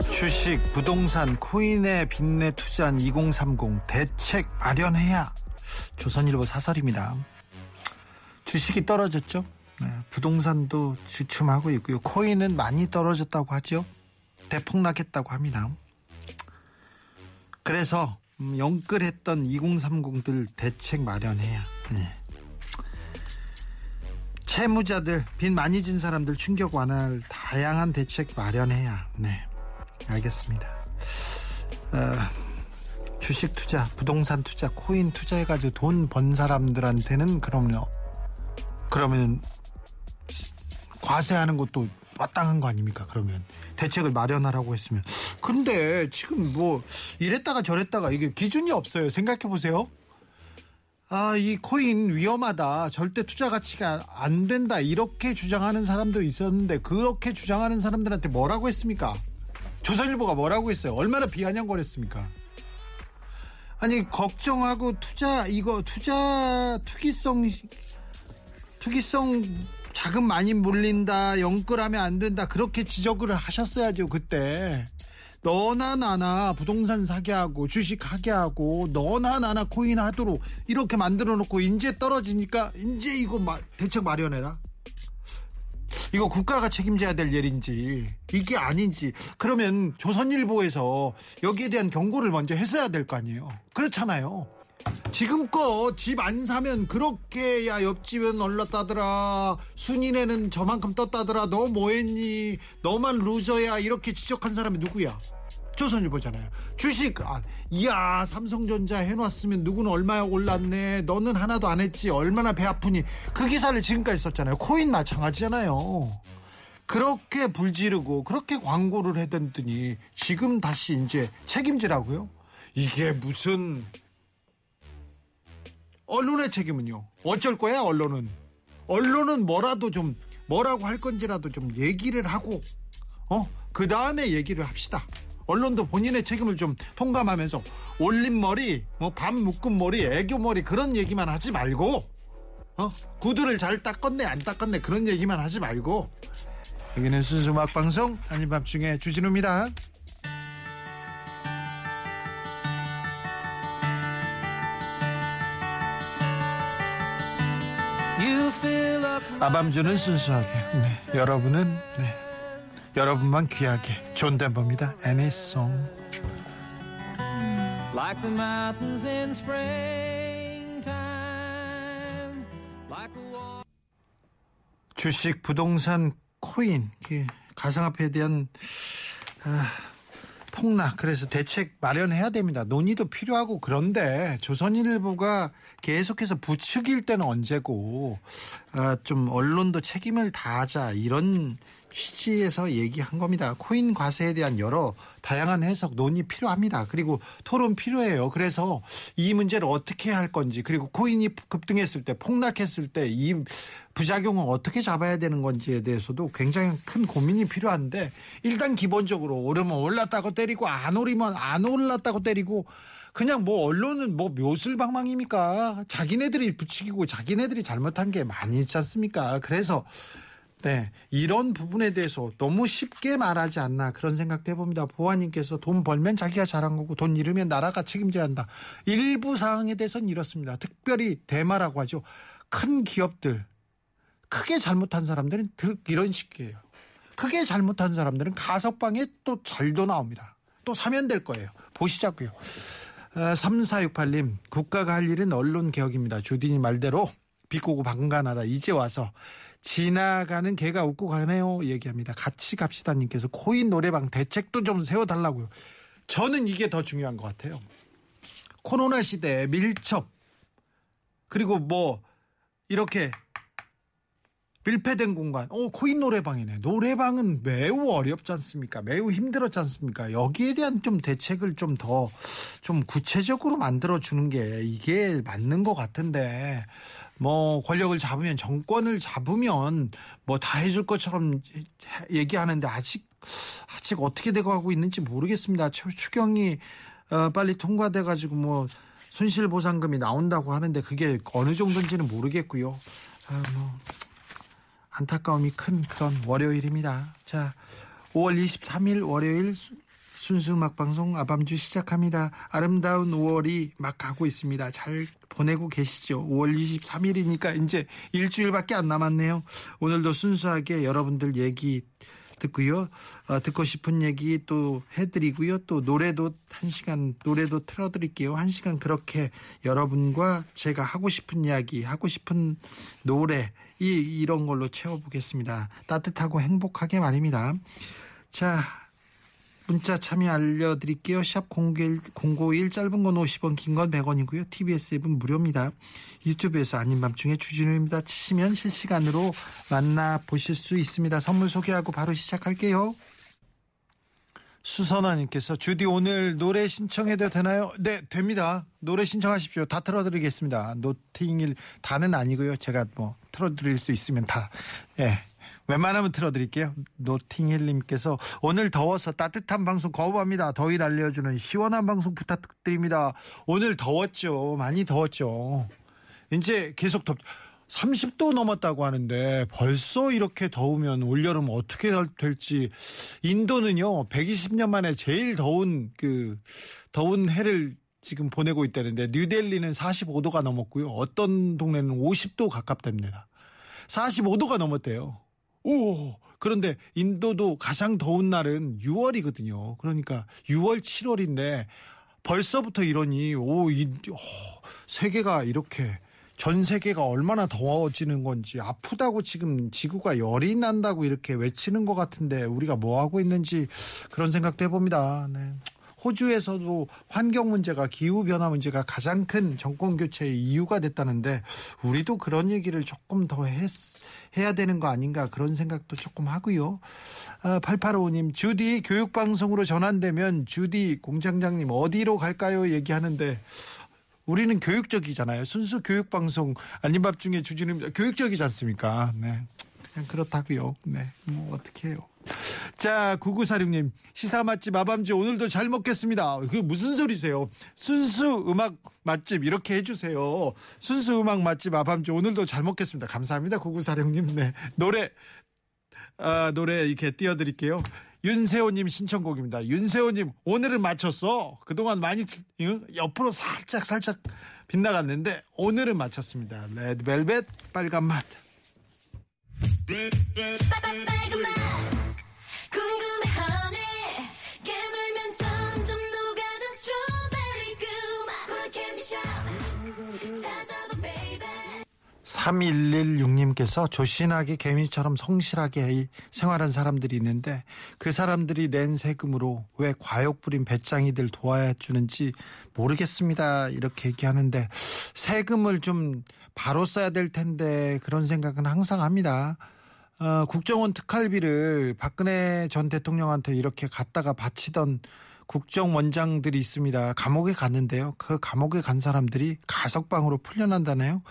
주식, 부동산, 코인에 빚내 투자한 2030 대책 마련해야 조선일보 사설입니다. 주식이 떨어졌죠. 네, 부동산도 주춤하고 있고요. 코인은 많이 떨어졌다고 하죠. 대폭락했다고 합니다. 그래서 음, 영끌했던 2030들 대책 마련해야. 네. 채무자들, 빚 많이 진 사람들 충격 완화할 다양한 대책 마련해야. 네. 알겠습니다. 어, 주식 투자, 부동산 투자, 코인 투자해가지고 돈 번 사람들한테는 그럼요. 그러면 과세하는 것도 마땅한 거 아닙니까? 그러면 대책을 마련하라고 했으면. 근데 지금 뭐 이랬다가 저랬다가 이게 기준이 없어요. 생각해 보세요. 아, 이 코인 위험하다. 절대 투자 가치가 안 된다. 이렇게 주장하는 사람도 있었는데 그렇게 주장하는 사람들한테 뭐라고 했습니까? 조선일보가 뭐라고 했어요? 얼마나 비아냥거렸습니까? 아니 걱정하고 투자 이거 투자 투기성 투기성 자금 많이 몰린다 영끌하면 안 된다 그렇게 지적을 하셨어야죠 그때 너나 나나 부동산 사게 하고 주식 하게 하고 너나 나나 코인 하도록 이렇게 만들어 놓고 인제 떨어지니까 인제 이거 마, 대책 마련해라 이거 국가가 책임져야 될 일인지 이게 아닌지. 그러면 조선일보에서 여기에 대한 경고를 먼저 했어야 될 거 아니에요? 그렇잖아요. 지금껏 집 안 사면 그렇게 야 옆집은 얼렀다더라. 순이네는 저만큼 떴다더라. 너 뭐했니? 너만 루저야. 이렇게 지적한 사람이 누구야 조선일보잖아요 주식 아, 이야 삼성전자 해놨으면 누구는 얼마에 올랐네 너는 하나도 안 했지 얼마나 배 아프니 그 기사를 지금까지 썼잖아요 코인 마찬가지잖아요 그렇게 불지르고 그렇게 광고를 해댔더니 지금 다시 이제 책임지라고요 이게 무슨 언론의 책임은요. 어쩔 거야, 언론은. 언론은 뭐라도 좀, 뭐라고 할 건지라도 좀 얘기를 하고, 어? 그 다음에 얘기를 합시다. 언론도 본인의 책임을 좀 통감하면서 올린 머리, 뭐, 밤 묶은 머리, 애교 머리 그런 얘기만 하지 말고, 어? 구두를 잘 닦았네, 안 닦았네 그런 얘기만 하지 말고, 여기는 순수 음악 방송, 아닌 밤중에 주진우입니다. 아밤주는 순수하게 네, 여러분은 네, 여러분만 귀하게 존댓말입니다. 애니송 like the mountains in springtime like a wall... 주식 부동산 코인 가상화폐에 대한 아, 폭락. 그래서 대책 마련해야 됩니다. 논의도 필요하고 그런데 조선일보가 계속해서 부추길 때는 언제고 아, 좀 언론도 책임을 다하자 이런 취지에서 얘기한 겁니다. 코인 과세에 대한 여러 다양한 해석 논의 필요합니다. 그리고 토론 필요해요. 그래서 이 문제를 어떻게 할 건지 그리고 코인이 급등했을 때 폭락했을 때 이 부작용을 어떻게 잡아야 되는 건지에 대해서도 굉장히 큰 고민이 필요한데 일단 기본적으로 오르면 올랐다고 때리고 안 오르면 안 올랐다고 때리고 그냥 뭐 언론은 뭐 묘술방망입니까? 자기네들이 부추기고 자기네들이 잘못한 게 많이 있지 않습니까? 그래서 네, 이런 부분에 대해서 너무 쉽게 말하지 않나 그런 생각도 해봅니다. 보아님께서 돈 벌면 자기가 잘한 거고 돈 잃으면 나라가 책임져야 한다. 일부 사항에 대해서는 이렇습니다. 특별히 대마라고 하죠. 큰 기업들, 크게 잘못한 사람들은 이런 식이에요. 크게 잘못한 사람들은 가석방에 또 잘도 나옵니다. 또 사면 될 거예요. 보시자고요. 3468님, 어, 국가가 할 일은 언론 개혁입니다. 주디님 말대로 비꼬고 방관하다 이제 와서 지나가는 개가 웃고 가네요. 얘기합니다. 같이 갑시다님께서 코인 노래방 대책도 좀 세워달라고요. 저는 이게 더 중요한 것 같아요. 코로나 시대에 밀접, 그리고 뭐, 이렇게 밀폐된 공간. 오, 코인 노래방이네. 노래방은 매우 어렵지 않습니까? 매우 힘들었지 않습니까? 여기에 대한 좀 대책을 좀더좀 구체적으로 만들어 주는 게 이게 맞는 것 같은데 뭐 권력을 잡으면 정권을 잡으면 뭐 다 해줄 것처럼 얘기하는데 아직 아직 어떻게 되고 하고 있는지 모르겠습니다. 추경이 어, 빨리 통과돼 가지고 뭐 손실 보상금이 나온다고 하는데 그게 어느 정도인지는 모르겠고요. 아, 뭐 안타까움이 큰 그런 월요일입니다. 자, 5월 23일 월요일 순수 음악 방송 아밤주 시작합니다. 아름다운 5월이 막 가고 있습니다. 잘 보내고 계시죠? 5월 23일이니까 이제 일주일밖에 안 남았네요. 오늘도 순수하게 여러분들 얘기 듣고요. 어, 듣고 싶은 얘기 또 해드리고요. 또 노래도 한 시간 노래도 틀어드릴게요. 한 시간 그렇게 여러분과 제가 하고 싶은 이야기, 하고 싶은 노래 이 이런 걸로 채워보겠습니다. 따뜻하고 행복하게 말입니다. 자. 문자 참여 알려드릴게요. 샵 051, 051 짧은 건 50원 긴 건 100원이고요. TBS 앱은 무료입니다. 유튜브에서 아닌 밤중에 주진우입니다. 치시면 실시간으로 만나보실 수 있습니다. 선물 소개하고 바로 시작할게요. 수선아님께서 주디 오늘 노래 신청해도 되나요? 네 됩니다. 노래 신청하십시오. 다 틀어드리겠습니다. 노팅일 다는 아니고요. 제가 뭐 틀어드릴 수 있으면 다 예. 웬만하면 틀어드릴게요. 노팅힐님께서 오늘 더워서 따뜻한 방송 거부합니다. 더위 날려주는 시원한 방송 부탁드립니다. 오늘 더웠죠. 많이 더웠죠. 이제 계속 덥. 30도 넘었다고 하는데 벌써 이렇게 더우면 올여름 어떻게 될지 인도는요 120년 만에 제일 더운 그 더운 해를 지금 보내고 있다는데 뉴델리는 45도가 넘었고요. 어떤 동네는 50도 가깝답니다. 45도가 넘었대요. 오 그런데 인도도 가장 더운 날은 6월이거든요. 그러니까 6월 7월인데 벌써부터 이러니 오, 이, 오 세계가 이렇게 전 세계가 얼마나 더워지는 건지 아프다고 지금 지구가 열이 난다고 이렇게 외치는 것 같은데 우리가 뭐 하고 있는지 그런 생각도 해봅니다. 네. 호주에서도 환경 문제가 기후 변화 문제가 가장 큰 정권 교체의 이유가 됐다는데 우리도 그런 얘기를 조금 더 했, 해야 되는 거 아닌가 그런 생각도 조금 하고요. 아, 8855님 주디 교육 방송으로 전환되면 주디 공장장님 어디로 갈까요 얘기하는데 우리는 교육적이잖아요. 순수 교육 방송 아닌 밥 중에 주진우입니다. 교육적이지 않습니까? 네. 그냥 그렇다고요. 네. 뭐 어떻게 해요. 자, 9946님. 시사 맛집 아밤주 오늘도 잘 먹겠습니다. 그게 무슨 소리세요? 순수 음악 맛집 이렇게 해주세요. 순수 음악 맛집 아밤주 오늘도 잘 먹겠습니다. 감사합니다. 9946님. 네. 노래, 아, 노래 이렇게 띄워드릴게요. 윤세호님 신청곡입니다. 윤세호님 오늘은 맞췄어. 그동안 많이 옆으로 살짝 살짝 빗나갔는데 오늘은 맞췄습니다. 레드벨벳 빨간 맛. 3116님께서 조신하게 개미처럼 성실하게 생활한 사람들이 있는데 그 사람들이 낸 세금으로 왜 과욕 부린 배짱이들 도와야 주는지 모르겠습니다. 이렇게 얘기하는데 세금을 좀 바로 써야 될 텐데 그런 생각은 항상 합니다. 어, 국정원 특활비를 박근혜 전 대통령한테 이렇게 갖다가 바치던 국정원장들이 있습니다. 감옥에 갔는데요. 그 감옥에 간 사람들이 가석방으로 풀려난다네요.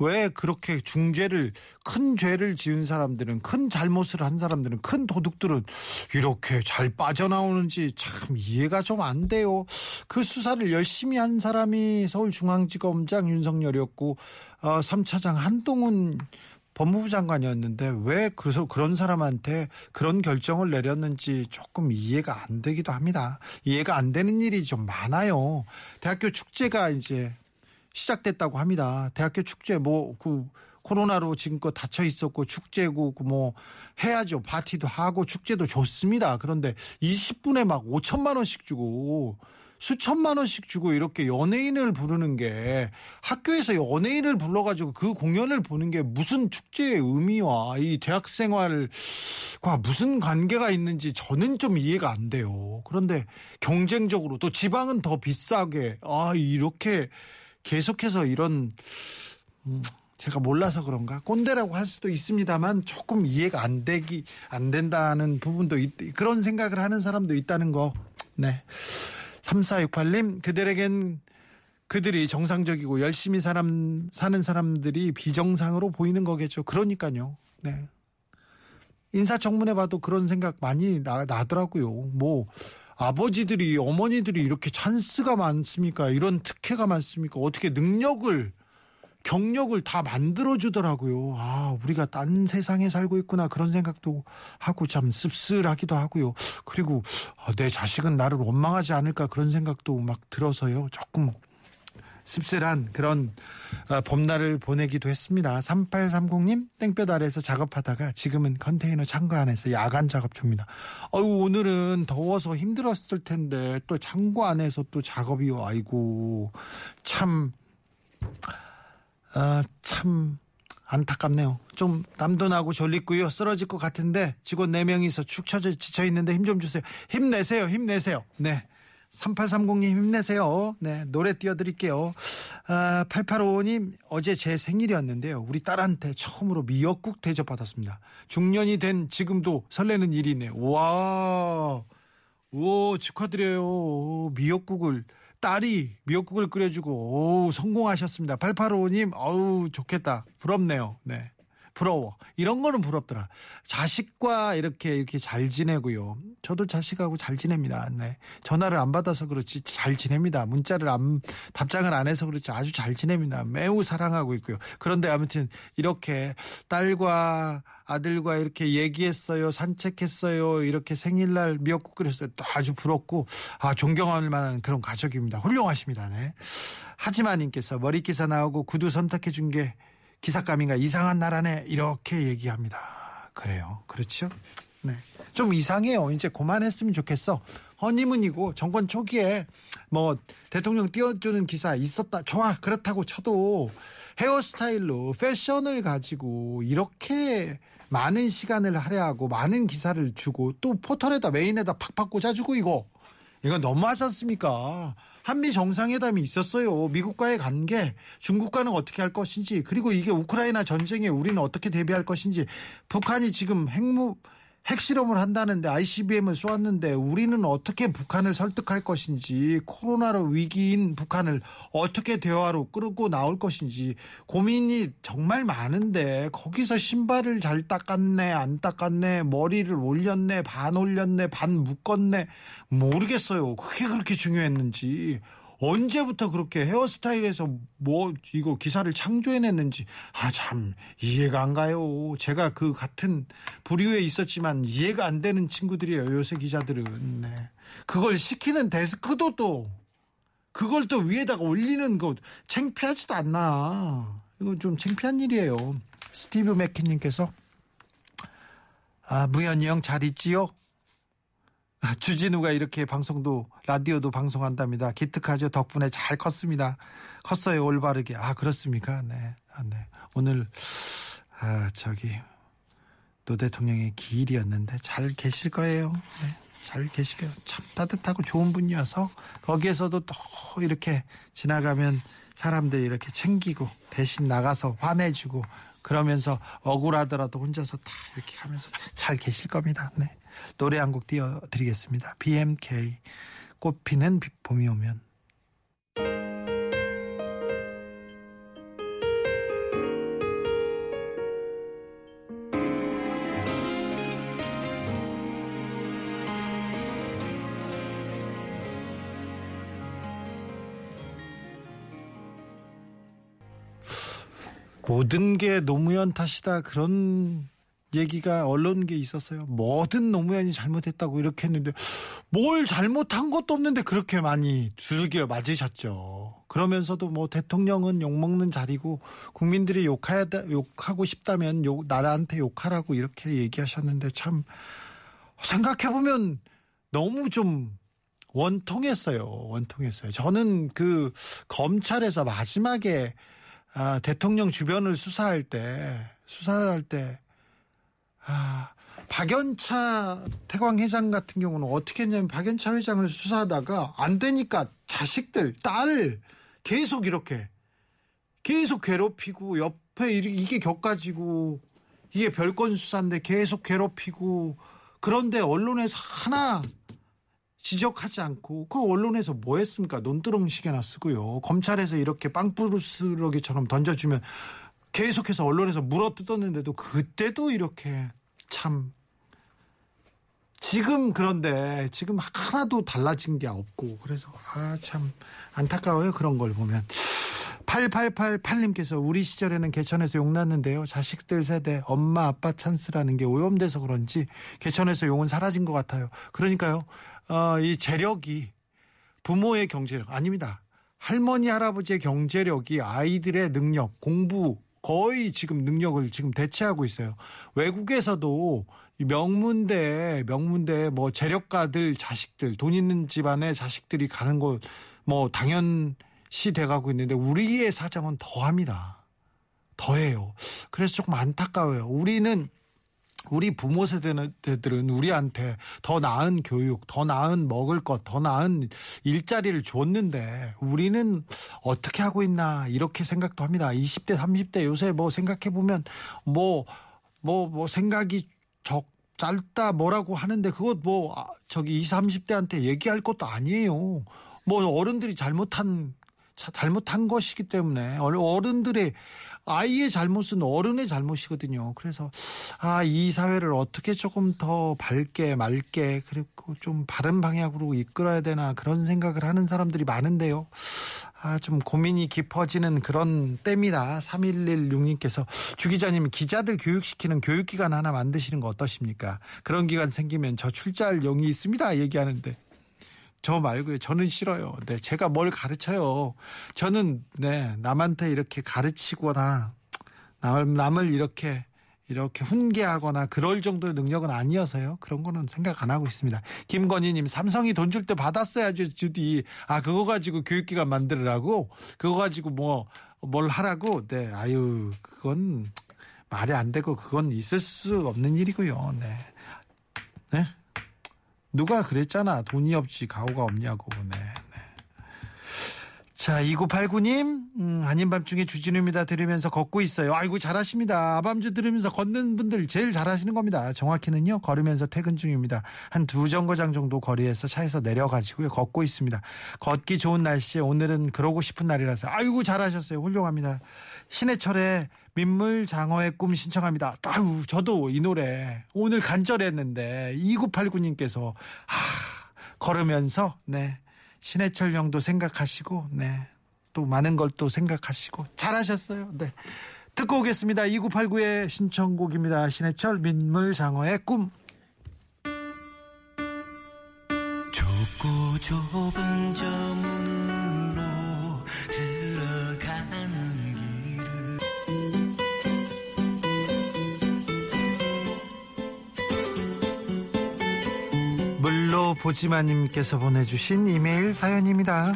왜 그렇게 중죄를 큰 죄를 지은 사람들은 큰 잘못을 한 사람들은 큰 도둑들은 이렇게 잘 빠져나오는지 참 이해가 좀 안 돼요. 그 수사를 열심히 한 사람이 서울중앙지검장 윤석열이었고 어, 3차장 한동훈 법무부 장관이었는데 왜 그래서 그런 사람한테 그런 결정을 내렸는지 조금 이해가 안 되기도 합니다. 이해가 안 되는 일이 좀 많아요. 대학교 축제가 이제 시작됐다고 합니다. 대학교 축제 뭐 그 코로나로 지금껏 닫혀 있었고 축제고 뭐 해야죠. 파티도 하고 축제도 좋습니다. 그런데 20분에 막 5천만 원씩 주고 수천만 원씩 주고 이렇게 연예인을 부르는 게 학교에서 연예인을 불러가지고 그 공연을 보는 게 무슨 축제의 의미와 이 대학 생활과 무슨 관계가 있는지 저는 좀 이해가 안 돼요. 그런데 경쟁적으로 또 지방은 더 비싸게 아 이렇게 계속해서 이런 음, 제가 몰라서 그런가 꼰대라고 할 수도 있습니다만 조금 이해가 안 되기 안 된다는 부분도 있, 그런 생각을 하는 사람도 있다는 거. 네. 3468님 그들에겐 그들이 정상적이고 열심히 사람 사는 사람들이 비정상으로 보이는 거겠죠. 그러니까요. 네. 인사청문회 봐도 그런 생각 많이 나, 나더라고요. 뭐 아버지들이 어머니들이 이렇게 찬스가 많습니까? 이런 특혜가 많습니까? 어떻게 능력을 경력을 다 만들어 주더라고요. 아, 우리가 딴 세상에 살고 있구나 그런 생각도 하고 참 씁쓸하기도 하고요. 그리고 아, 내 자식은 나를 원망하지 않을까 그런 생각도 막 들어서요. 조금 씁쓸한 그런 어, 봄날을 보내기도 했습니다. 3830님 땡볕 아래에서 작업하다가 지금은 컨테이너 창고 안에서 야간 작업 중입니다. 어유 오늘은 더워서 힘들었을 텐데 또 창고 안에서 또 작업이요. 아이고 참 아, 참 안타깝네요. 좀 남도 나고 졸리고요. 쓰러질 것 같은데 직원 4명이서 축 처져 지쳐 있는데 힘 좀 주세요. 힘내세요. 힘내세요. 네. 3830님 힘내세요. 네, 노래 띄워드릴게요. 아, 8855님, 어제 제 생일이었는데요. 우리 딸한테 처음으로 미역국 대접받았습니다. 중년이 된 지금도 설레는 일이네요. 와, 오, 축하드려요. 미역국을, 딸이 미역국을 끓여주고, 오, 성공하셨습니다. 8855님, 어우, 좋겠다. 부럽네요. 네. 부러워. 이런 거는 부럽더라. 자식과 이렇게 이렇게 잘 지내고요. 저도 자식하고 잘 지냅니다. 네. 전화를 안 받아서 그렇지 잘 지냅니다. 문자를 안 답장을 안 해서 그렇지 아주 잘 지냅니다. 매우 사랑하고 있고요. 그런데 아무튼 이렇게 딸과 아들과 이렇게 얘기했어요. 산책했어요. 이렇게 생일날 미역국 끓였어요. 또 아주 부럽고 아 존경할 만한 그런 가족입니다. 훌륭하십니다. 네. 하지만님께서 머리기사 나오고 구두 선택해 준 게 기사감인가 이상한 나라네 이렇게 얘기합니다. 그래요. 그렇죠? 네. 좀 이상해요. 이제 그만했으면 좋겠어. 허니문이고 정권 초기에 뭐 대통령 띄워주는 기사 있었다. 좋아. 그렇다고 쳐도 헤어스타일로 패션을 가지고 이렇게 많은 시간을 할애하고 많은 기사를 주고 또 포털에다 메인에다 팍팍 꽂아주고 이거 이건 너무 하지 않습니까? 한미 정상회담이 있었어요. 미국과의 관계, 중국과는 어떻게 할 것인지, 그리고 이게 우크라이나 전쟁에 우리는 어떻게 대비할 것인지, 북한이 지금 핵무, 핵실험을 한다는데 ICBM을 쏘았는데 우리는 어떻게 북한을 설득할 것인지 코로나로 위기인 북한을 어떻게 대화로 끌고 나올 것인지 고민이 정말 많은데 거기서 신발을 잘 닦았네 안 닦았네 머리를 올렸네 반 올렸네 반 묶었네 모르겠어요. 그게 그렇게 중요했는지 언제부터 그렇게 헤어스타일에서 뭐 이거 기사를 창조해냈는지 아 참 이해가 안 가요. 제가 그 같은 부류에 있었지만 이해가 안 되는 친구들이에요. 요새 기자들은 네. 그걸 시키는 데스크도 또 그걸 또 위에다가 올리는 거 창피하지도 않나. 이거 좀 창피한 일이에요. 스티브 맥키님께서 아 무현이 형 잘 있지요? 주진우가 이렇게 방송도 라디오도 방송한답니다. 기특하죠. 덕분에 잘 컸습니다. 컸어요. 올바르게. 아 그렇습니까? 네. 아, 네. 오늘 아 저기 노 대통령의 기일이었는데 잘 계실 거예요. 네. 잘 계시고요. 참 따뜻하고 좋은 분이어서 거기에서도 또 이렇게 지나가면 사람들이 이렇게 챙기고 대신 나가서 화내주고 그러면서 억울하더라도 혼자서 다 이렇게 하면서 잘 계실 겁니다. 네. 노래 한 곡 띄워드리겠습니다. BMK 꽃피는 봄이 오면. 모든 게 노무현 탓이다. 그런 얘기가 언론계에 있었어요. 뭐든 노무현이 잘못했다고 이렇게 했는데 뭘 잘못한 것도 없는데 그렇게 많이 두들겨 맞으셨죠. 그러면서도 뭐 대통령은 욕먹는 자리고 국민들이 욕해야 욕하고 싶다면 욕 나라한테 욕하라고 이렇게 얘기하셨는데 참 생각해 보면 너무 좀 원통했어요. 원통했어요. 저는 그 검찰에서 마지막에 아, 대통령 주변을 수사할 때 수사할 때 아, 박연차 태광 회장 같은 경우는 어떻게 했냐면 박연차 회장을 수사하다가 안 되니까 자식들, 딸 계속 이렇게 계속 괴롭히고 옆 싶어요. 이- 이게 격가지고 이게 별건 수사인데 계속 괴롭히고 그런데 언론에서 하나 지적하지 않고 그 언론에서 뭐 했습니까? 논두렁시계나 쓰고요. 검찰에서 이렇게 빵부르스러기처럼 던져주면 계속해서 언론에서 물어뜯었는데도 그때도 이렇게 참 지금 그런데 지금 하나도 달라진 게 없고 그래서 아 참 안타까워요 그런 걸 보면. 8888님께서 우리 시절에는 개천에서 용났는데요. 자식들 세대 엄마 아빠 찬스라는 게 오염돼서 그런지 개천에서 용은 사라진 것 같아요. 그러니까요 어, 이 재력이 부모의 경제력 아닙니다. 할머니 할아버지의 경제력이 아이들의 능력 공부 거의 지금 능력을 지금 대체하고 있어요 외국에서도 이 명문대 명문대 뭐 재력가들 자식들 돈 있는 집안의 자식들이 가는 곳뭐 당연시 돼가고 있는데 우리의 사정은 더합니다. 더해요. 그래서 조금 안타까워요. 우리는 우리 부모 세대들은 우리한테 더 나은 교육, 더 나은 먹을 것, 더 나은 일자리를 줬는데 우리는 어떻게 하고 있나 이렇게 생각도 합니다. 20대, 30대 요새 뭐 생각해 보면 뭐 뭐 뭐 생각이 적 짧다 뭐라고 하는데 그것 뭐 아, 저기 20, 30대한테 얘기할 것도 아니에요. 뭐 어른들이 잘못한 자- 잘못한 것이기 때문에 어른- 어른들의 아이의 잘못은 어른의 잘못이거든요. 그래서 아 이 사회를 어떻게 조금 더 밝게 맑게 그리고 좀 바른 방향으로 이끌어야 되나 그런 생각을 하는 사람들이 많은데요. 아 좀 고민이 깊어지는 그런 때입니다. 3116님께서 주 기자님 기자들 교육시키는 교육기관 하나 만드시는 거 어떠십니까? 그런 기관 생기면 저 출자할 용이 있습니다. 얘기하는데 저 말고요. 저는 싫어요. 네, 제가 뭘 가르쳐요. 저는 네 남한테 이렇게 가르치거나 남, 남을 이렇게 이렇게 훈계하거나 그럴 정도의 능력은 아니어서요. 그런 거는 생각 안 하고 있습니다. 김건희님 삼성이 돈 줄 때 받았어야죠. 주디. 아 그거 가지고 교육기관 만들으라고 그거 가지고 뭐 뭘 하라고. 네, 아유 그건 말이 안 되고 그건 있을 수 없는 일이고요. 네, 네. 누가 그랬잖아. 돈이 없지 가오가 없냐고. 네. 네. 자, 2989님, 음, 아닌 밤 중에 주진우입니다. 들으면서 걷고 있어요. 아이고, 잘하십니다. 아밤주 들으면서 걷는 분들 제일 잘하시는 겁니다. 정확히는요, 걸으면서 퇴근 중입니다. 한 두 정거장 정도 거리에서 차에서 내려가지고요, 걷고 있습니다. 걷기 좋은 날씨에 오늘은 그러고 싶은 날이라서, 아이고, 잘하셨어요. 훌륭합니다. 신해철의 민물 장어의 꿈 신청합니다. 아유, 저도 이 노래 오늘 간절했는데 2989님께서 아, 걸으면서 네. 신해철 형도 생각하시고 네. 또 많은 걸 또 생각하시고 잘하셨어요. 네. 듣고 오겠습니다. 2989의 신청곡입니다. 신해철 민물 장어의 꿈. 좁고 좁은 저 문으 보지마님께서 보내주신 이메일 사연입니다.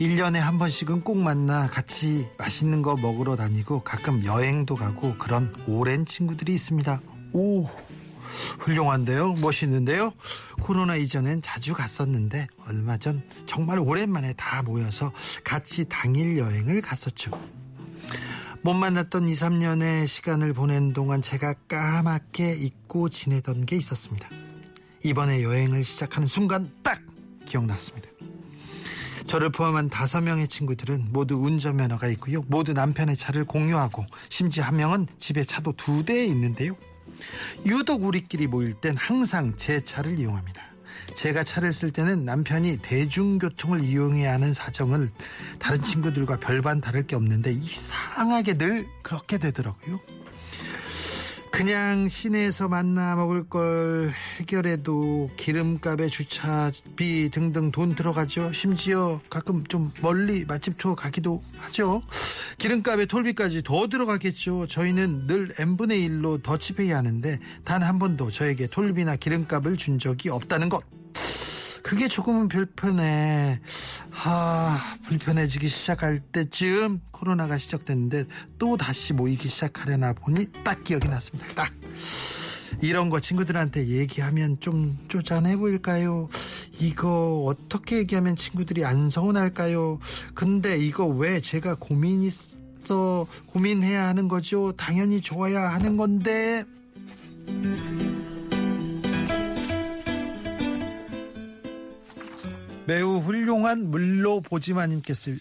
1년에 한 번씩은 꼭 만나 같이 맛있는 거 먹으러 다니고 가끔 여행도 가고 그런 오랜 친구들이 있습니다. 오, 훌륭한데요? 멋있는데요? 코로나 이전엔 자주 갔었는데 얼마 전 정말 오랜만에 다 모여서 같이 당일 여행을 갔었죠. 못 만났던 2, 3년의 시간을 보낸 동안 제가 까맣게 잊고 지내던 게 있었습니다. 이번에 여행을 시작하는 순간 딱 기억났습니다. 저를 포함한 다섯 명의 친구들은 모두 운전면허가 있고요. 모두 남편의 차를 공유하고 심지어 한 명은 집에 차도 두 대 있는데요. 유독 우리끼리 모일 땐 항상 제 차를 이용합니다. 제가 차를 쓸 때는 남편이 대중교통을 이용해야 하는 사정을 다른 친구들과 별반 다를 게 없는데 이상하게 늘 그렇게 되더라고요. 그냥 시내에서 만나 먹을 걸 해결해도 기름값에 주차비 등등 돈 들어가죠. 심지어 가끔 좀 멀리 맛집 투어 가기도 하죠. 기름값에 톨비까지 더 들어가겠죠. 저희는 늘 n분의 1로 더치페이 하는데 단 한 번도 저에게 톨비나 기름값을 준 적이 없다는 것. 그게 조금은 불편해. 아, 불편해지기 시작할 때쯤 코로나가 시작됐는데 또 다시 모이기 시작하려나 보니 딱 기억이 났습니다. 딱. 이런 거 친구들한테 얘기하면 좀 쪼잔해 보일까요? 이거 어떻게 얘기하면 친구들이 안 서운할까요? 근데 이거 왜 제가 고민 있어 고민해야 하는 거죠? 당연히 좋아야 하는 건데. 매우 훌륭한 물로 보지마님께서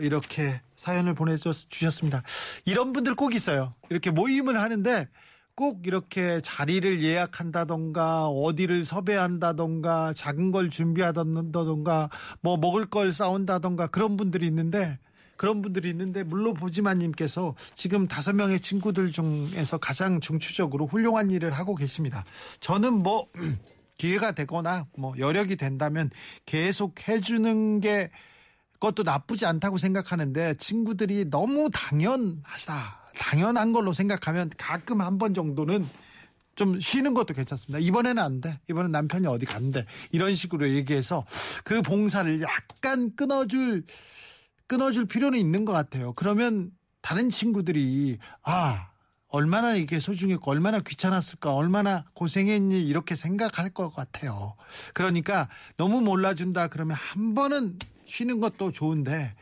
이렇게 사연을 보내주셨습니다. 이런 분들 꼭 있어요. 이렇게 모임을 하는데 꼭 이렇게 자리를 예약한다던가 어디를 섭외한다던가 작은 걸 준비하던가 뭐 먹을 걸 싸운다던가 그런 분들이 있는데 그런 분들이 있는데 물론 보지마님께서 지금 다섯 명의 친구들 중에서 가장 중추적으로 훌륭한 일을 하고 계십니다. 저는 뭐 기회가 되거나 뭐 여력이 된다면 계속 해주는 게 그것도 나쁘지 않다고 생각하는데 친구들이 너무 당연하다 당연한 걸로 생각하면 가끔 한 번 정도는 좀 쉬는 것도 괜찮습니다. 이번에는 안 돼. 이번엔 남편이 어디 간대. 이런 식으로 얘기해서 그 봉사를 약간 끊어줄 끊어줄 필요는 있는 것 같아요. 그러면 다른 친구들이 아 얼마나 이게 소중했고 얼마나 귀찮았을까 얼마나 고생했니 이렇게 생각할 것 같아요. 그러니까 너무 몰라준다 그러면 한 번은 쉬는 것도 좋은데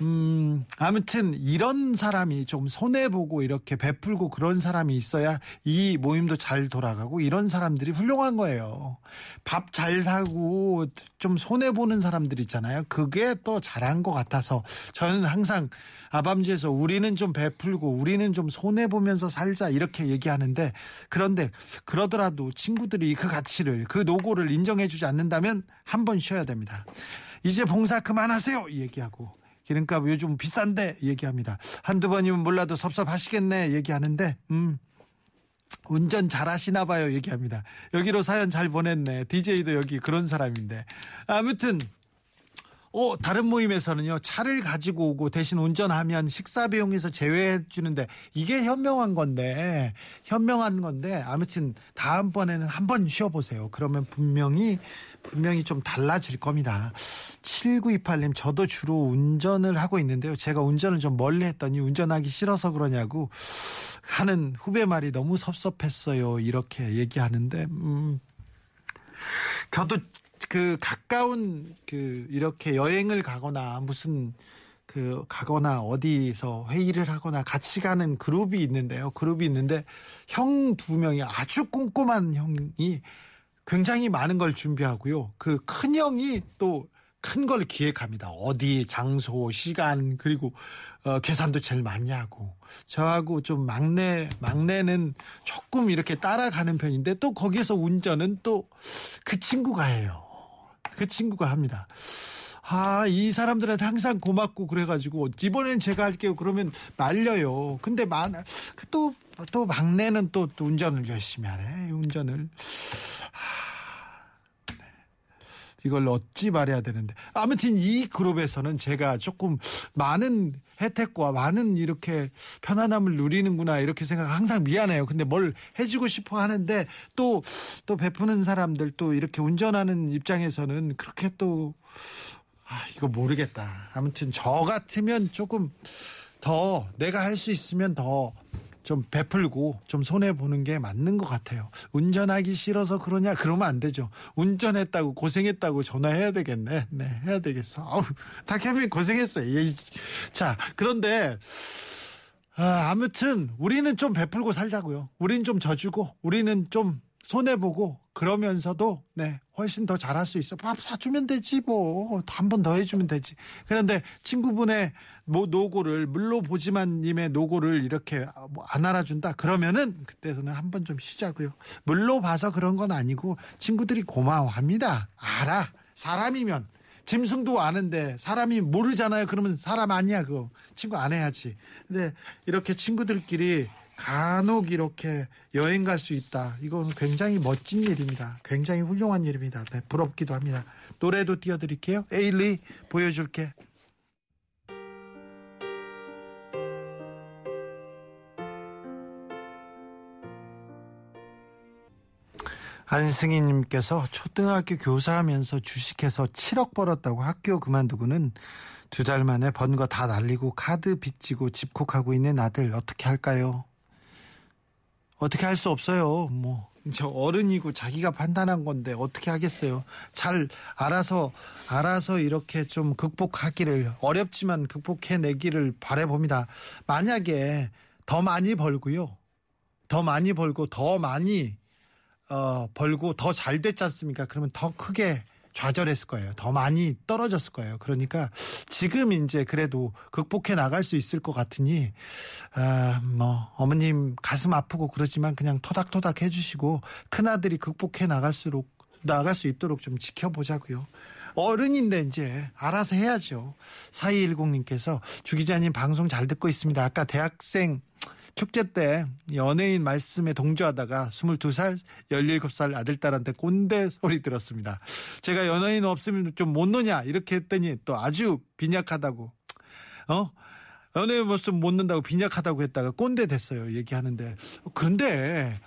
음, 아무튼 이런 사람이 좀 손해보고 이렇게 베풀고 그런 사람이 있어야 이 모임도 잘 돌아가고 이런 사람들이 훌륭한 거예요. 밥 잘 사고 좀 손해보는 사람들 있잖아요. 그게 또 잘한 것 같아서 저는 항상 아밤주에서 우리는 좀 베풀고 우리는 좀 손해보면서 살자 이렇게 얘기하는데 그런데 그러더라도 친구들이 그 가치를 그 노고를 인정해주지 않는다면 한 번 쉬어야 됩니다. 이제 봉사 그만하세요 얘기하고 기름값 요즘 비싼데 얘기합니다. 한두 번이면 몰라도 섭섭하시겠네 얘기하는데 음 운전 잘하시나 봐요 얘기합니다. 여기로 사연 잘 보냈네. DJ도 여기 그런 사람인데 아무튼 어, 다른 모임에서는요, 차를 가지고 오고 대신 운전하면 식사 비용에서 제외해 주는데, 이게 현명한 건데, 현명한 건데, 아무튼 다음번에는 한번 쉬어보세요. 그러면 분명히, 분명히 좀 달라질 겁니다. 7928님, 저도 주로 운전을 하고 있는데요. 제가 운전을 좀 멀리 했더니 운전하기 싫어서 그러냐고 하는 후배 말이 너무 섭섭했어요. 이렇게 얘기하는데, 음, 저도 그 가까운 그 이렇게 여행을 가거나 무슨 그 가거나 어디서 회의를 하거나 같이 가는 그룹이 있는데요. 그룹이 있는데 형 두 명이 아주 꼼꼼한 형이 굉장히 많은 걸 준비하고요. 그 큰 형이 또 큰 걸 기획합니다. 어디, 장소, 시간, 그리고 어, 계산도 제일 많이 하고 저하고 좀 막내 막내는 조금 이렇게 따라가는 편인데 또 거기에서 운전은 또 그 친구가 해요. 그 친구가 합니다. 아, 이 사람들한테 항상 고맙고 그래가지고, 이번엔 제가 할게요. 그러면 말려요. 근데 만, 또, 또 막내는 또, 또 운전을 열심히 하네. 운전을. 네. 이걸 어찌 말해야 되는데. 아무튼 이 그룹에서는 제가 조금 많은 혜택과 많은 이렇게 편안함을 누리는구나 이렇게 생각 항상 미안해요. 근데 뭘 해주고 싶어 하는데 또또 베푸는 사람들 또 이렇게 운전하는 입장에서는 그렇게 또 아, 이거 모르겠다. 아무튼 저 같으면 조금 더 내가 할 수 있으면 더 좀 베풀고 좀 손해 보는 게 맞는 것 같아요. 운전하기 싫어서 그러냐 그러면 안 되죠. 운전했다고 고생했다고 전화해야 되겠네. 네, 해야 되겠어. 아우, 다케빈 고생했어요. 예. 자, 그런데 아, 아무튼 우리는 좀 베풀고 살자고요. 우리는 좀 져주고 우리는 좀 손해 보고 그러면서도 네 훨씬 더 잘할 수 있어. 밥 사주면 되지 뭐 한 번 더 해주면 되지. 그런데 친구분의 뭐 노고를 물로 보지만님의 노고를 이렇게 뭐 안 알아준다. 그러면은 그때서는 한 번 좀 쉬자고요. 물로 봐서 그런 건 아니고 친구들이 고마워합니다. 알아 사람이면 짐승도 아는데 사람이 모르잖아요. 그러면 사람 아니야 그거 친구 안 해야지. 근데 이렇게 친구들끼리 간혹 이렇게 여행 갈 수 있다. 이건 굉장히 멋진 일입니다. 굉장히 훌륭한 일입니다. 네, 부럽기도 합니다. 노래도 띄워드릴게요. 에일리 보여줄게. 안승희님께서 초등학교 교사하면서 주식해서 7억 벌었다고 학교 그만두고는 두 달 만에 번 거 다 날리고 카드 빚지고 집콕하고 있는 아들 어떻게 할까요? 어떻게 할 수 없어요. 뭐저 어른이고 자기가 판단한 건데 어떻게 하겠어요. 잘 알아서 알아서 이렇게 좀 극복하기를 어렵지만 극복해내기를 바래봅니다. 만약에 더 많이 벌고요. 더 많이 벌고 더 많이 어, 벌고 더 잘 됐지 않습니까? 그러면 더 크게 좌절했을 거예요. 더 많이 떨어졌을 거예요. 그러니까 지금 이제 그래도 극복해 나갈 수 있을 것 같으니 아, 뭐 어머님 가슴 아프고 그러지만 그냥 토닥토닥 해주시고 큰 아들이 극복해 나갈수록 나갈 수 있도록 좀 지켜보자고요. 어른인데 이제 알아서 해야죠. 4210님께서 주 기자님 방송 잘 듣고 있습니다. 아까 대학생 축제 때 연예인 말씀에 동조하다가 22살, 17살 아들딸한테 꼰대 소리 들었습니다. 제가 연예인 없으면 좀 못 노냐 이렇게 했더니 또 아주 빈약하다고 어? 연예인 없으면 못 논다고 빈약하다고 했다가 꼰대 됐어요. 얘기하는데 그런데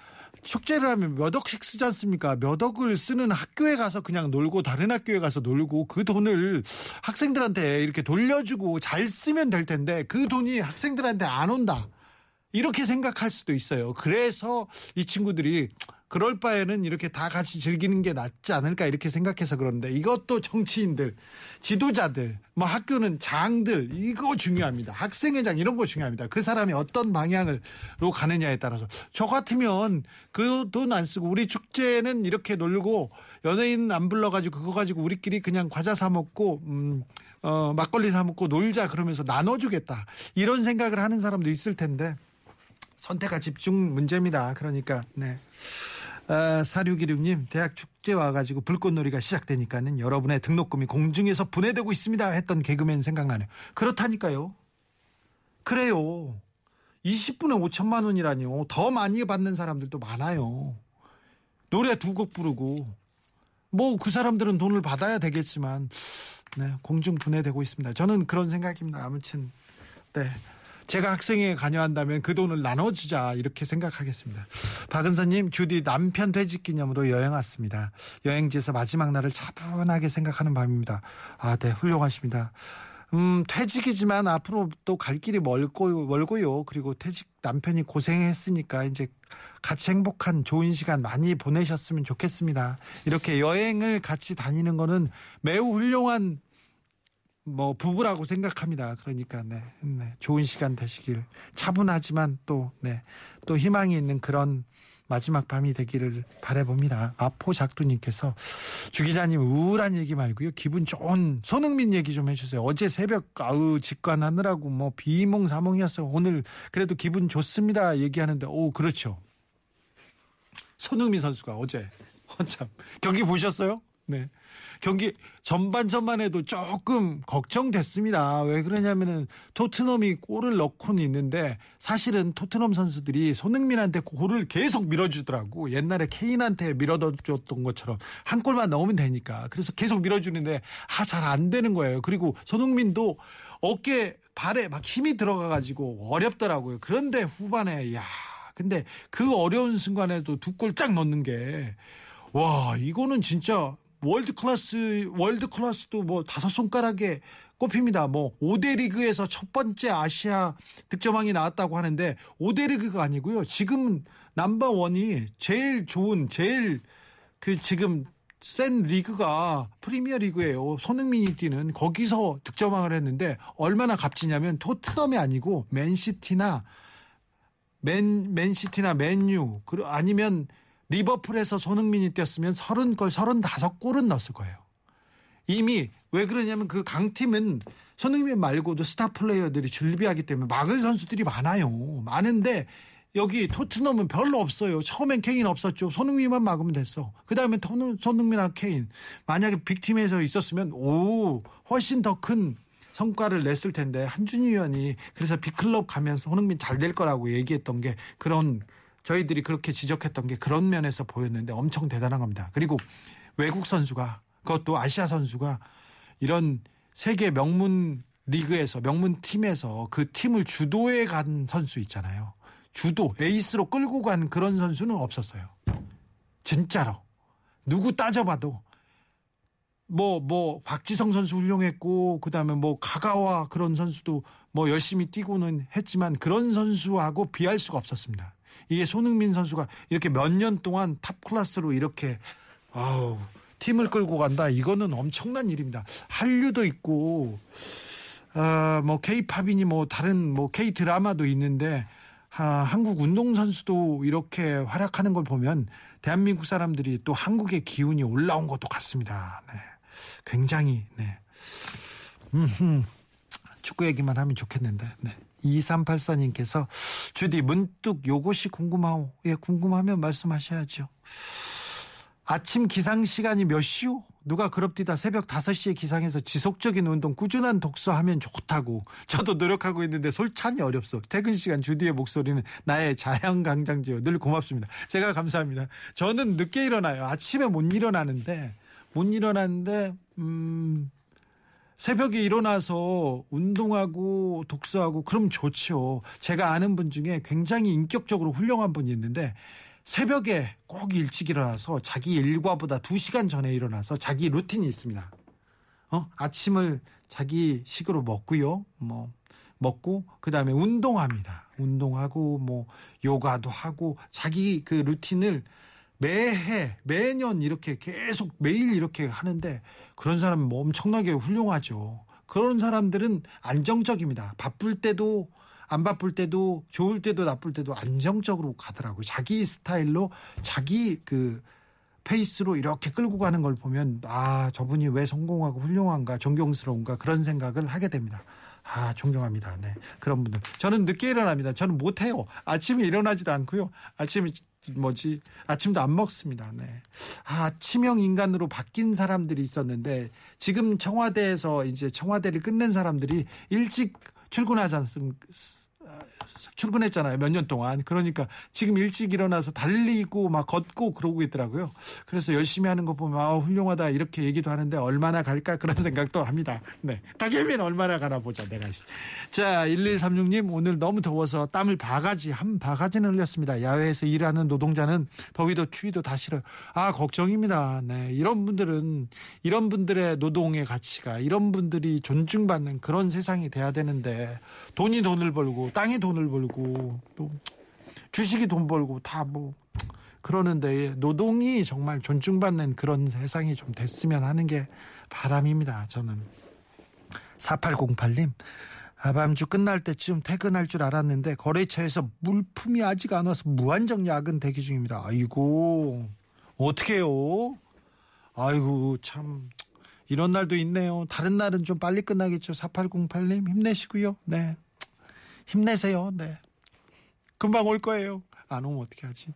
축제를 하면 몇 억씩 쓰지 않습니까? 몇 억을 쓰는 학교에 가서 그냥 놀고 다른 학교에 가서 놀고 그 돈을 학생들한테 이렇게 돌려주고 잘 쓰면 될 텐데 그 돈이 학생들한테 안 온다. 이렇게 생각할 수도 있어요. 그래서 이 친구들이 그럴 바에는 이렇게 다 같이 즐기는 게 낫지 않을까 이렇게 생각해서 그러는데 이것도 정치인들, 지도자들, 뭐 학교는 장들 이거 중요합니다. 학생회장 이런 거 중요합니다. 그 사람이 어떤 방향으로 가느냐에 따라서 저 같으면 그 돈 안 쓰고 우리 축제는 이렇게 놀고 연예인 안 불러가지고 그거 가지고 우리끼리 그냥 과자 사 먹고 음. 어, 막걸리 사 먹고 놀자 그러면서 나눠주겠다 이런 생각을 하는 사람도 있을 텐데 선택과 집중 문제입니다. 그러니까 네. 아, 4616님 대학 축제 와가지고 불꽃놀이가 시작되니까는 여러분의 등록금이 공중에서 분해되고 있습니다 했던 개그맨 생각나네요. 그렇다니까요. 그래요. 20분에 5천만 원이라니요. 더 많이 받는 사람들도 많아요. 노래 두 곡 부르고 뭐 그 사람들은 돈을 받아야 되겠지만 네, 공중 분해되고 있습니다. 저는 그런 생각입니다. 아무튼 네. 제가 학생회에 관여한다면 그 돈을 나눠주자 이렇게 생각하겠습니다. 박은서님 주디 남편 퇴직 기념으로 여행 왔습니다. 여행지에서 마지막 날을 차분하게 생각하는 밤입니다. 아, 네, 훌륭하십니다. 음, 퇴직이지만 앞으로 또 갈 길이 멀고, 멀고요. 그리고 퇴직 남편이 고생했으니까 이제 같이 행복한 좋은 시간 많이 보내셨으면 좋겠습니다. 이렇게 여행을 같이 다니는 거는 매우 훌륭한 뭐 부부라고 생각합니다. 그러니까 네, 네, 좋은 시간 되시길 차분하지만 또 네, 또 희망이 있는 그런 마지막 밤이 되기를 바래봅니다. 아포 작두님께서 주 기자님 우울한 얘기 말고요. 기분 좋은 손흥민 얘기 좀 해주세요. 어제 새벽 아우 직관하느라고 뭐 비몽 사몽이었어요. 오늘 그래도 기분 좋습니다. 얘기하는데 오 그렇죠. 손흥민 선수가 어제 참 경기 보셨어요? 네. 경기 전반전만 해도 조금 걱정됐습니다. 왜 그러냐면은 토트넘이 골을 넣고는 있는데 사실은 토트넘 선수들이 손흥민한테 골을 계속 밀어주더라고. 옛날에 케인한테 밀어줬던 것처럼 한 골만 넣으면 되니까. 그래서 계속 밀어주는데 아, 잘 안 되는 거예요. 그리고 손흥민도 어깨 발에 막 힘이 들어가가지고 어렵더라고요. 그런데 후반에 야 근데 그 어려운 순간에도 두골딱 넣는 게 와, 이거는 진짜 world class world class도 뭐 다섯 손가락에 꼽힙니다. 뭐 5대 리그에서 첫 번째 아시아 득점왕이 나왔다고 하는데 5대 리그가 아니고요. 지금 number one이 제일 좋은 제일 그 지금 센 리그가 프리미어 리그예요. 손흥민이 뛰는 거기서 득점왕을 했는데 얼마나 값지냐면 토트넘이 아니고 맨시티나 맨 맨시티나 맨유 그리고 아니면 리버풀에서 손흥민이 뛰었으면 30골, 35골은 넣었을 거예요. 이미 왜 그러냐면 그 강팀은 손흥민 말고도 스타 플레이어들이 준비하기 때문에 막을 선수들이 많아요. 많은데 여기 토트넘은 별로 없어요. 처음엔 케인 없었죠. 손흥민만 막으면 됐어. 그 다음에 손흥민하고 케인. 만약에 빅팀에서 있었으면 오 훨씬 더 큰 성과를 냈을 텐데 한준희 의원이 그래서 빅클럽 가면 손흥민 잘 될 거라고 얘기했던 게 그런 저희들이 그렇게 지적했던 게 그런 면에서 보였는데 엄청 대단한 겁니다. 그리고 외국 선수가 그것도 아시아 선수가 이런 세계 명문 리그에서 명문 팀에서 그 팀을 주도해 간 선수 있잖아요. 주도 에이스로 끌고 간 그런 선수는 없었어요. 진짜로 누구 따져봐도 뭐뭐 뭐 박지성 선수 훌륭했고 그다음에 뭐 가가와 그런 선수도 뭐 열심히 뛰고는 했지만 그런 선수하고 비할 수가 없었습니다. 이게 손흥민 선수가 이렇게 몇 년 동안 top class로 이렇게 아우 팀을 끌고 간다. 이거는 엄청난 일입니다. 한류도 있고 아, 뭐 K-pop이니 뭐 다른 뭐 K 드라마도 있는데 아, 한국 운동 선수도 이렇게 활약하는 걸 보면 대한민국 사람들이 또 한국의 기운이 올라온 것도 같습니다. 네. 굉장히 네. 음흠. 축구 얘기만 하면 좋겠는데. 네. 2384님께서 주디 문득 요것이 궁금하오. 예, 궁금하면 말씀하셔야죠. 아침 기상 시간이 몇 시오? 누가 그럽디다 새벽 5시에 기상해서 지속적인 운동, 꾸준한 독서하면 좋다고. 저도 노력하고 있는데 솔찬히 어렵소. 퇴근 시간 주디의 목소리는 나의 자연강장지요. 늘 고맙습니다. 제가 감사합니다. 저는 늦게 일어나요. 아침에 못 일어나는데, 못 일어나는데, 음, 새벽에 일어나서 운동하고 독서하고 그럼 좋죠. 제가 아는 분 중에 굉장히 인격적으로 훌륭한 분이 있는데 새벽에 꼭 일찍 일어나서 자기 일과보다 2시간 전에 일어나서 자기 루틴이 있습니다. 어? 아침을 자기 식으로 먹고요. 뭐 먹고 그다음에 운동합니다. 운동하고 뭐 요가도 하고 자기 그 루틴을 매해 매년 이렇게 계속 매일 이렇게 하는데 그런 사람은 뭐 엄청나게 훌륭하죠. 그런 사람들은 안정적입니다. 바쁠 때도 안 바쁠 때도 좋을 때도 나쁠 때도 안정적으로 가더라고요. 자기 스타일로 자기 그 페이스로 이렇게 끌고 가는 걸 보면 아 저분이 왜 성공하고 훌륭한가 존경스러운가 그런 생각을 하게 됩니다. 아 존경합니다. 네 그런 분들 저는 늦게 일어납니다. 저는 못해요. 아침에 일어나지도 않고요. 아침에 뭐지 아침도 안 먹습니다. 네. 아 치명 인간으로 바뀐 사람들이 있었는데 지금 청와대에서 이제 청와대를 끝낸 사람들이 일찍 출근하지 않습니까? 출근했잖아요. 몇 년 동안. 그러니까 지금 일찍 일어나서 달리고 막 걷고 그러고 있더라고요. 그래서 열심히 하는 거 보면 아, 훌륭하다 이렇게 얘기도 하는데 얼마나 갈까 그런 생각도 합니다. 네. 다개미는 얼마나 가나 보자 내가. 자, 1136님 오늘 너무 더워서 땀을 바가지 한 바가지는 흘렸습니다. 야외에서 일하는 노동자는 더위도 추위도 다 싫어요. 아, 걱정입니다. 네. 이런 분들은 이런 분들의 노동의 가치가 이런 분들이 존중받는 그런 세상이 돼야 되는데 돈이 돈을 벌고 땅이 돈을 벌고 또 주식이 돈 벌고 다 뭐 그러는데 노동이 정말 존중받는 그런 세상이 좀 됐으면 하는 게 바람입니다. 저는 4808님 아밤주 끝날 때쯤 퇴근할 줄 알았는데 거래처에서 물품이 아직 안 와서 무한정 야근 대기 중입니다. 아이고 어떻게 해요? 아이고 참 이런 날도 있네요. 다른 날은 좀 빨리 끝나겠죠. 4808님 힘내시고요. 네. 힘내세요. 네. 금방 올 거예요. 안 오면 어떻게 하지?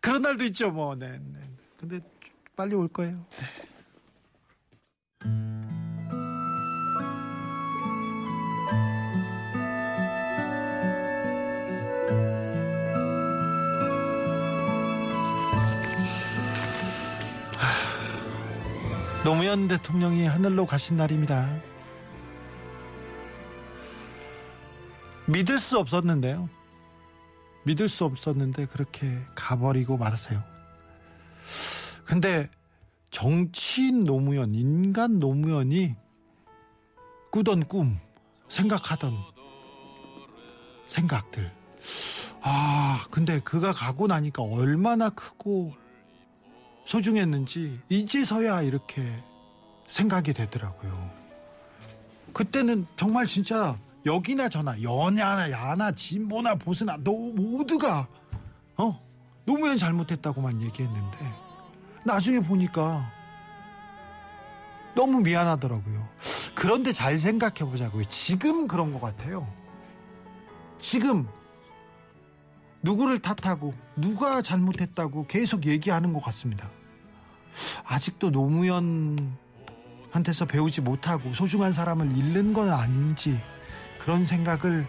그런 날도 있죠, 뭐. 네. 네. 근데 빨리 올 거예요. 네. 노무현 대통령이 하늘로 가신 날입니다. 믿을 수 없었는데요. 믿을 수 없었는데 그렇게 가버리고 말았어요. 근데 정치인 노무현, 인간 노무현이 꾸던 꿈, 생각하던 생각들. 아, 근데 그가 가고 나니까 얼마나 크고 소중했는지 이제서야 이렇게 생각이 되더라고요. 그때는 정말 진짜 여기나 저나 연야나 야나 진보나 보수나 너 모두가 어 노무현 잘못했다고만 얘기했는데 나중에 보니까 너무 미안하더라고요. 그런데 잘 생각해 보자고요. 지금 그런 것 같아요. 지금 누구를 탓하고 누가 잘못했다고 계속 얘기하는 것 같습니다. 아직도 노무현한테서 배우지 못하고 소중한 사람을 잃는 건 아닌지 그런 생각을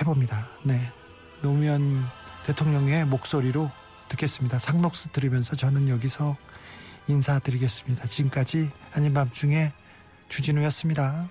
해봅니다. 네. 노무현 대통령의 목소리로 듣겠습니다. 상록스 들으면서 저는 여기서 인사드리겠습니다. 지금까지 아닌 밤중에 주진우였습니다.